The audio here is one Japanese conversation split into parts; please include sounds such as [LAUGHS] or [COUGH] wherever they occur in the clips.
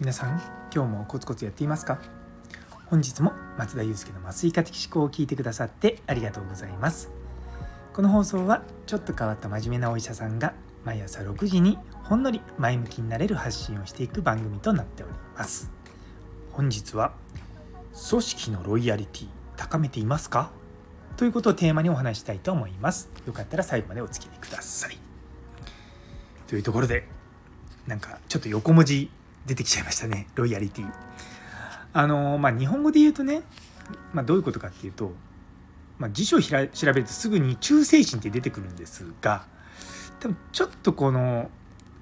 皆さん今日もコツコツやっていますか？本日も松田祐介の麻酔科的思考を聞いてくださってありがとうございます。この放送はちょっと変わった真面目なお医者さんが毎朝6時にほんのり前向きになれる発信をしていく番組となっております。本日は組織のロイヤリティ高めていますか？ということをテーマにお話したいと思います。よかったら最後までお付き合いください。というところでなんかちょっと横文字出てきちゃいましたね。ロイヤリティ。あのまあ日本語で言うとね、まあ、どういうことかっていうと、まあ、辞書を調べるとすぐに忠誠心って出てくるんですが多分ちょっとこの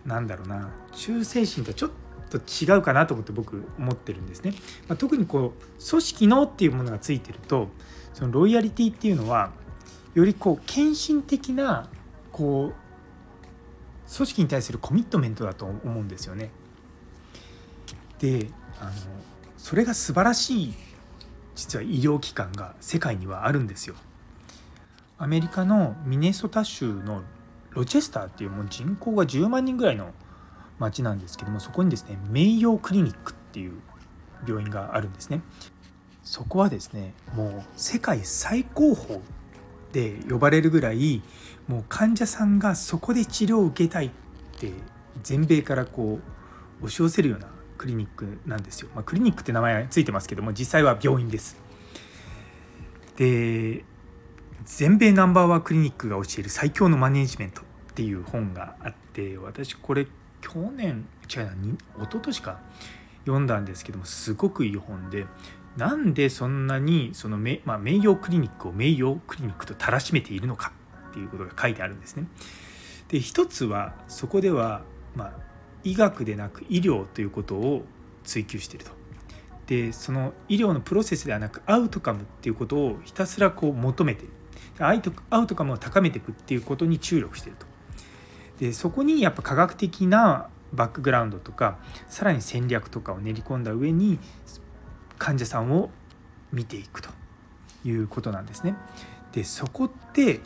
なんだろうな忠誠心とちょっと違うかなと思って僕思ってるんですね、まあ、特にこう組織のっていうものがついてるとそのロイヤリティっていうのはよりこう献身的なこう組織に対するコミットメントだと思うんですよね。であのそれが素晴らしい実は医療機関が世界にはあるんですよ。アメリカのミネソタ州のロチェスターっていうもう人口が10万人ぐらいの町なんですけどもそこにですね名誉クリニックっていう病院があるんですね。そこはですねもう世界最高峰で呼ばれるぐらいもう患者さんがそこで治療を受けたいって全米からこう押し寄せるようなクリニックなんですよ、まあ、クリニックって名前ついてますけども実際は病院です。で全米ナンバーワンクリニックが教える最強のマネジメントっていう本があって私これ去年違うな一昨年か読んだんですけどもすごくいい本でなんでそんなにその名,、まあ、名誉クリニックを名誉クリニックとたらしめているのかっていうことが書いてあるんですね。で一つはそこでは、まあ、医学でなく医療ということを追求していると。でその医療のプロセスではなくアウトカムっていうことをひたすらこう求めてアウトカムを高めていくっていうことに注力してると。でそこにやっぱ科学的なバックグラウンドとかさらに戦略とかを練り込んだ上に患者さんを見ていくということなんですね。でそこって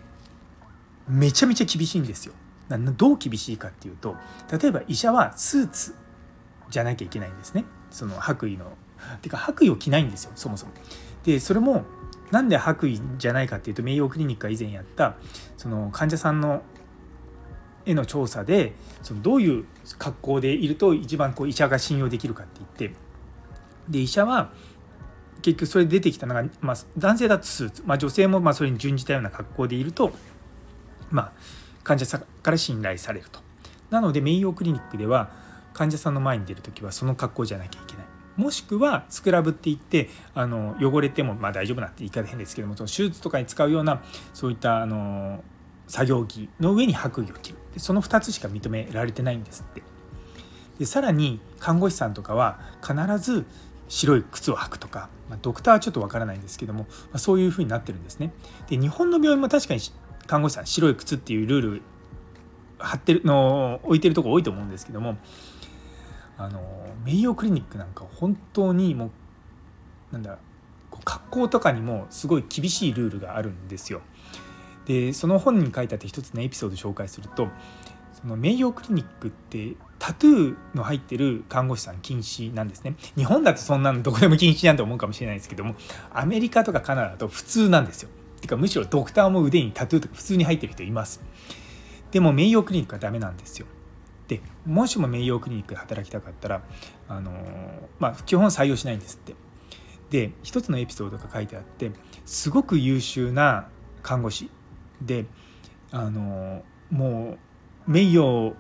めちゃめちゃ厳しいんですよ。どう厳しいかっていうと例えば医者はスーツじゃなきゃいけないんですねその白衣のてか白衣を着ないんですよそもそも。でそれもなんで白衣じゃないかっていうと名誉クリニックが以前やったその患者さんのへの調査でそのどういう格好でいると一番こう医者が信用できるかって言ってで医者は結局それで出てきたのが、まあ、男性だとスーツ、まあ、女性もまあそれに準じたような格好でいるとまあ患者さんから信頼されると。なので名誉クリニックでは患者さんの前に出る時はその格好じゃなきゃいけない。もしくはスクラブって言ってあの汚れてもまあ大丈夫なって言い方変ですけどもその手術とかに使うようなそういったあの作業着の上に白衣を着るでその2つしか認められてないんですってでさらに看護師さんとかは必ず白い靴を履くとか、まあ、ドクターはちょっとわからないんですけども、まあ、そういうふうになってるんですねで日本の病院も確かに看護師さん白い靴っていうルール貼ってるの置いてるとこ多いと思うんですけどもあの名誉クリニックなんか本当にもうなんだう格好とかにもすごい厳しいルールがあるんですよ。でその本に書いてあって一つのエピソード紹介するとその名誉クリニックってタトゥーの入ってる看護師さん禁止なんですね。日本だとそんなのどこでも禁止なんて思うかもしれないですけどもアメリカとかカナダだと普通なんですよ。てかむしろドクターも腕にタトゥーとか普通に入ってる人います。でも名誉クリニックはダメなんですよ。でもしも名誉クリニックで働きたかったらあのまあ基本採用しないんですって。で一つのエピソードが書いてあってすごく優秀な看護師であのもう名誉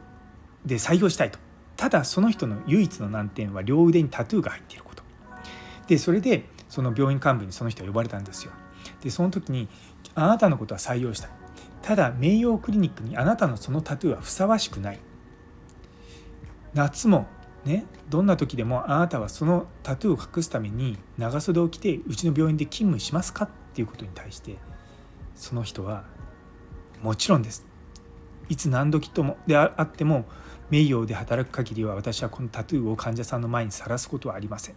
で採用したいと。ただその人の唯一の難点は両腕にタトゥーが入っていること。でそれでその病院幹部にその人は呼ばれたんですよ。でその時にあなたのことは採用したい。ただ名誉クリニックにあなたのそのタトゥーはふさわしくない。夏もねどんな時でもあなたはそのタトゥーを隠すために長袖を着てうちの病院で勤務しますか？っていうことに対してその人はもちろんです。いつ何時ともであっても名誉で働く限りは私はこのタトゥーを患者さんの前にさらすことはありません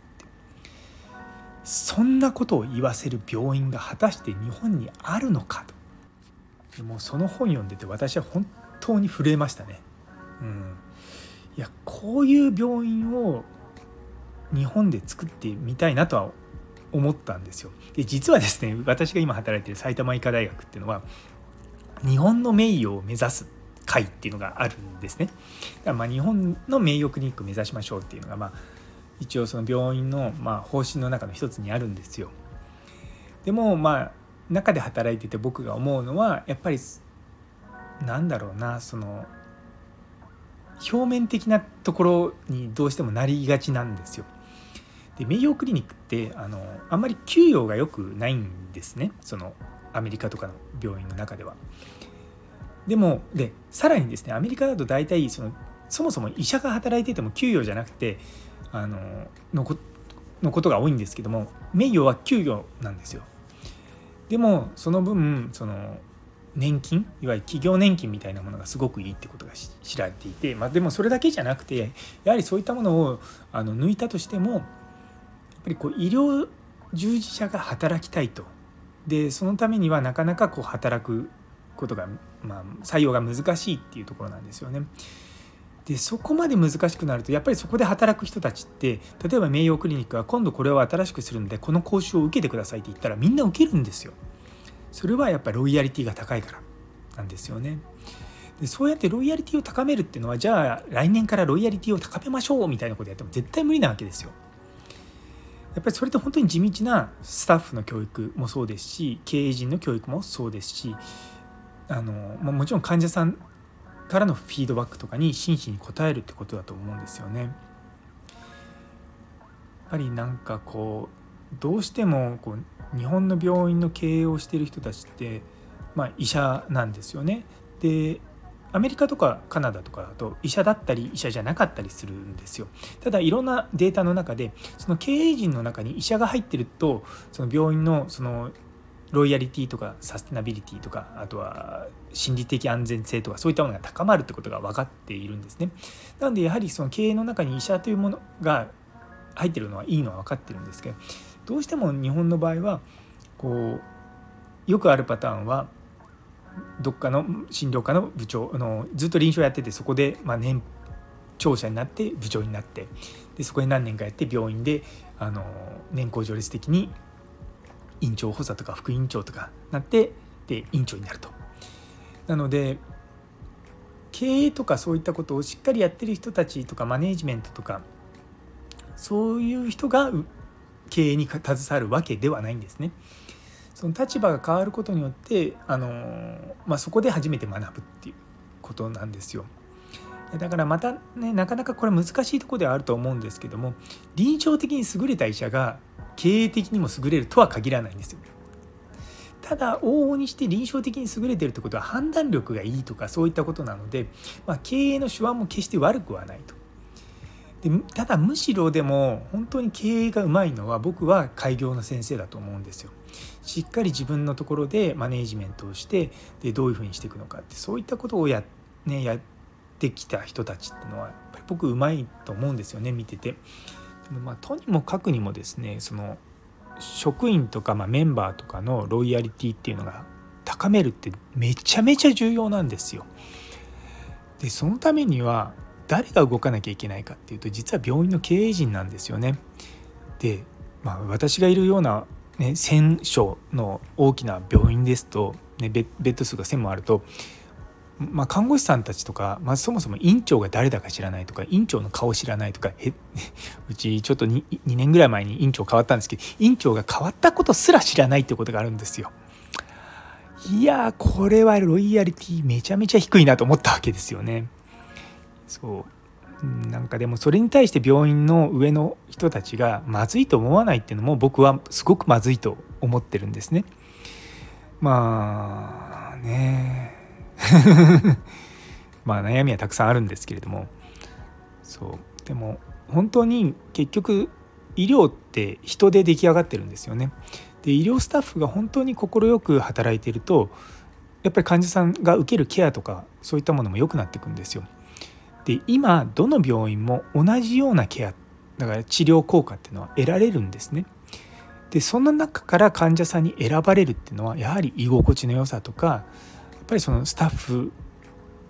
そんなことを言わせる病院が果たして日本にあるのかとでもその本読んでて私は本当に震えましたね。うん、いやこういう病院を日本で作ってみたいなとは思ったんですよ。で実はですね私が今働いてる埼玉医科大学っていうのは日本の名誉を目指す会っていうのがあるんですね。だからまあ日本の名誉クリニックを目指しましょうっていうのがまあ一応その病院のまあ方針の中の一つにあるんですよ。でもまあ中で働いてて僕が思うのはやっぱりなんだろうなその表面的なところにどうしてもなりがちなんですよ。で名誉クリニックってあのあんまり給与が良くないんですねそのアメリカとかの病院の中では。でもでさらにですねアメリカだと大体そのそもそも医者が働いてても給与じゃなくてあののこのことが多いんですけども名誉は給与なんですよ。でもその分その年金いわゆる企業年金みたいなものがすごくいいってことが知られていて、まあ、でもそれだけじゃなくてやはりそういったものをあの抜いたとしてもやっぱりこう医療従事者が働きたいとでそのためにはなかなかこう働くことが、まあ、採用が難しいっていうところなんですよね。でそこまで難しくなるとやっぱりそこで働く人たちって例えば名誉クリニックが今度これを新しくするのでこの講習を受けてくださいって言ったらみんな受けるんですよ。それはやっぱりロイヤリティが高いからなんですよね。でそうやってロイヤリティを高めるっていうのはじゃあ来年からロイヤリティを高めましょうみたいなことやっても絶対無理なわけですよ。やっぱりそれって本当に地道なスタッフの教育もそうですし経営陣の教育もそうですしあの、まあ、もちろん患者さんからのフィードバックとかに真摯に応えるってことだと思うんですよね。やっぱりなんかこうどうしてもこう日本の病院の経営をしている人たちって、まあ、医者なんですよね。でアメリカとかカナダとかだと医者だったり医者じゃなかったりするんですよ。ただいろんなデータの中でその経営陣の中に医者が入ってるとその病院のそのロイヤリティとかサステナビリティとかあとは心理的安全性とかそういったものが高まるってことが分かっているんですね。なのでやはりその経営の中に医者というものが入ってるのはいいのは分かってるんですけどどうしても日本の場合はこうよくあるパターンはどっかの診療科の部長あのずっと臨床やっててそこでまあ年長者になって部長になってでそこで何年かやって病院であの年功序列的に院長補佐とか副院長とかなってで院長になると。なので経営とかそういったことをしっかりやってる人たちとかマネージメントとかそういう人が経営に携わるわけではないんですね。その立場が変わることによってあの、まあ、そこで初めて学ぶっていうことなんですよ。だからまたねなかなかこれ難しいとこではあると思うんですけども臨床的に優れた医者が経営的にも優れるとは限らないんですよ。ただ往々にして臨床的に優れてるってことは判断力がいいとかそういったことなので、まあ、経営の手腕も決して悪くはないと。でただむしろでも本当に経営がうまいのは僕は開業の先生だと思うんですよ。しっかり自分のところでマネージメントをしてでどういうふうにしていくのかってそういったことをや,、ね、やってきた人たちっていうのはやっぱり僕うまいと思うんですよね見てて。まあとにもかくにもですねその職員とかまあメンバーとかのロイヤリティっていうのが高めるってめちゃめちゃ重要なんですよ。でそのためには誰が動かなきゃいけないかっていうと実は病院の経営陣なんですよね。で、まあ、私がいるような、ね、1,000床の大きな病院ですと、ね、ベッド数が1,000もあるとまあ、看護師さんたちとか、まあ、そもそも院長が誰だか知らないとか院長の顔知らないとか [LAUGHS] うちちょっと 2, 2年ぐらい前に院長変わったんですけど院長が変わったことすら知らないってことがあるんですよ。いやこれはロイヤリティめちゃめちゃ低いなと思ったわけですよね。そうなんかでもそれに対して病院の上の人たちがまずいと思わないっていうのも僕はすごくまずいと思ってるんですね。まあね [LAUGHS] まあ悩みはたくさんあるんですけれどもそうでも本当に結局医療って人で出来上がってるんですよね。で医療スタッフが本当に快く働いているとやっぱり患者さんが受けるケアとかそういったものも良くなっていくんですよ。で今どの病院も同じようなケアだから治療効果っていうのは得られるんですね。でその中から患者さんに選ばれるっていうのはやはり居心地の良さとかっぱりそのスタッフ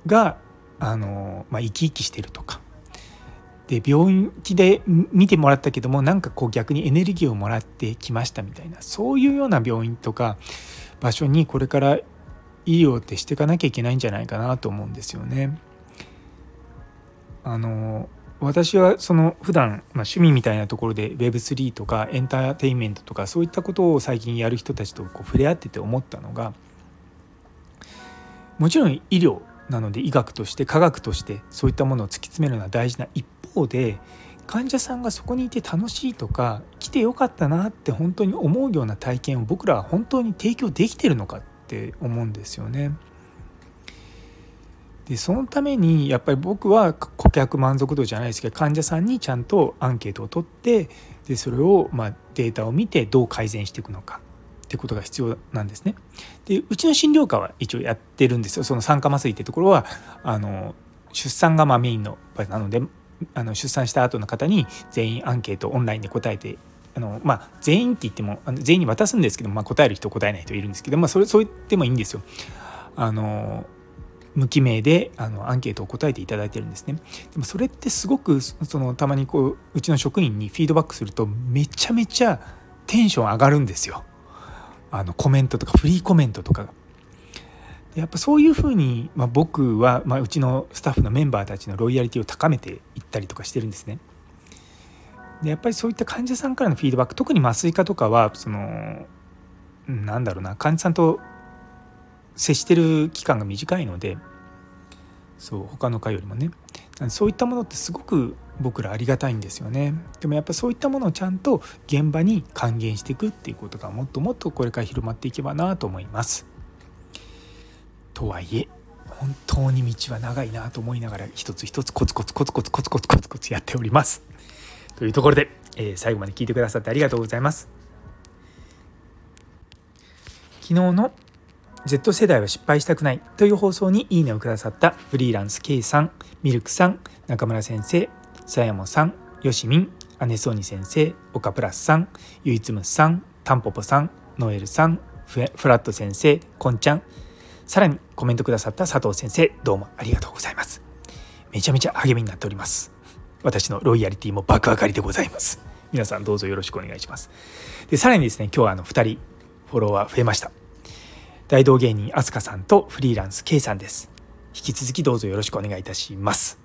があの、まあ、生き生きしてるとかで病気で見てもらったけどもなんかこう逆にエネルギーをもらってきましたみたいなそういうような病院とか場所にこれから医療ってしていかなきゃいけないんじゃないかなと思うんですよね。あの私はその普段、まあ、趣味みたいなところで Web3 とかエンターテインメントとかそういったことを最近やる人たちとこう触れ合ってて思ったのがもちろん医療なので医学として科学としてそういったものを突き詰めるのは大事な一方で患者さんがそこにいて楽しいとか来てよかったなって本当に思うような体験を僕らは本当に提供できてるのかって思うんですよね。でそのためにやっぱり僕は顧客満足度じゃないですけど患者さんにちゃんとアンケートを取ってでそれをまデータを見てどう改善していくのかってことが必要なんですね。でうちの診療科は一応やってるんですよその酸化麻酔ってところはあの出産がまメインの場なのであの出産した後の方に全員アンケートオンラインで答えてあのまあ、全員って言っても全員に渡すんですけど、まあ、答える人答えない人いるんですけど、まあ、それそう言ってもいいんですよ。あの無記名であのアンケートを答えていただいてるんですね。でもそれってすごくそのたまにこううちの職員にフィードバックするとめちゃめちゃテンション上がるんですよ。あのコメントとかフリーコメントとか。やっぱそういうふうに、まあ、僕は、まあ、うちのスタッフのメンバーたちのロイヤリティを高めていったりとかしてるんですね。でやっぱりそういった患者さんからのフィードバック特に麻酔科とかはそのなんだろうな患者さんと接してる期間が短いのでそう他の科よりもねそういったものってすごく僕らありがたいんですよね。でもやっぱそういったものをちゃんと現場に還元していくっていうことがもっともっとこれから広まっていけばなと思います。とはいえ本当に道は長いなと思いながら一つ一つコツコツコツコツコツコツコツコツやっております。というところで、えー、最後まで聞いてくださってありがとうございます。昨日の Z 世代は失敗したくないという放送にいいねをくださったフリーランス K さん、ミルクさん、中村先生、さやもさん、よしみん、アネソーニ先生、岡プラスさん、ゆいつむさん、たんぽぽさん、ノエルさん、フラット先生、こんちゃん、さらにコメントくださった佐藤先生、どうもありがとうございます。めちゃめちゃ励みになっております。私のロイヤリティも爆上がりでございます。皆さんどうぞよろしくお願いします。で、さらにですね、今日はあの2人フォロワー増えました。大道芸人あすかさんとフリーランス K さんです引き続きどうぞよろしくお願いいたします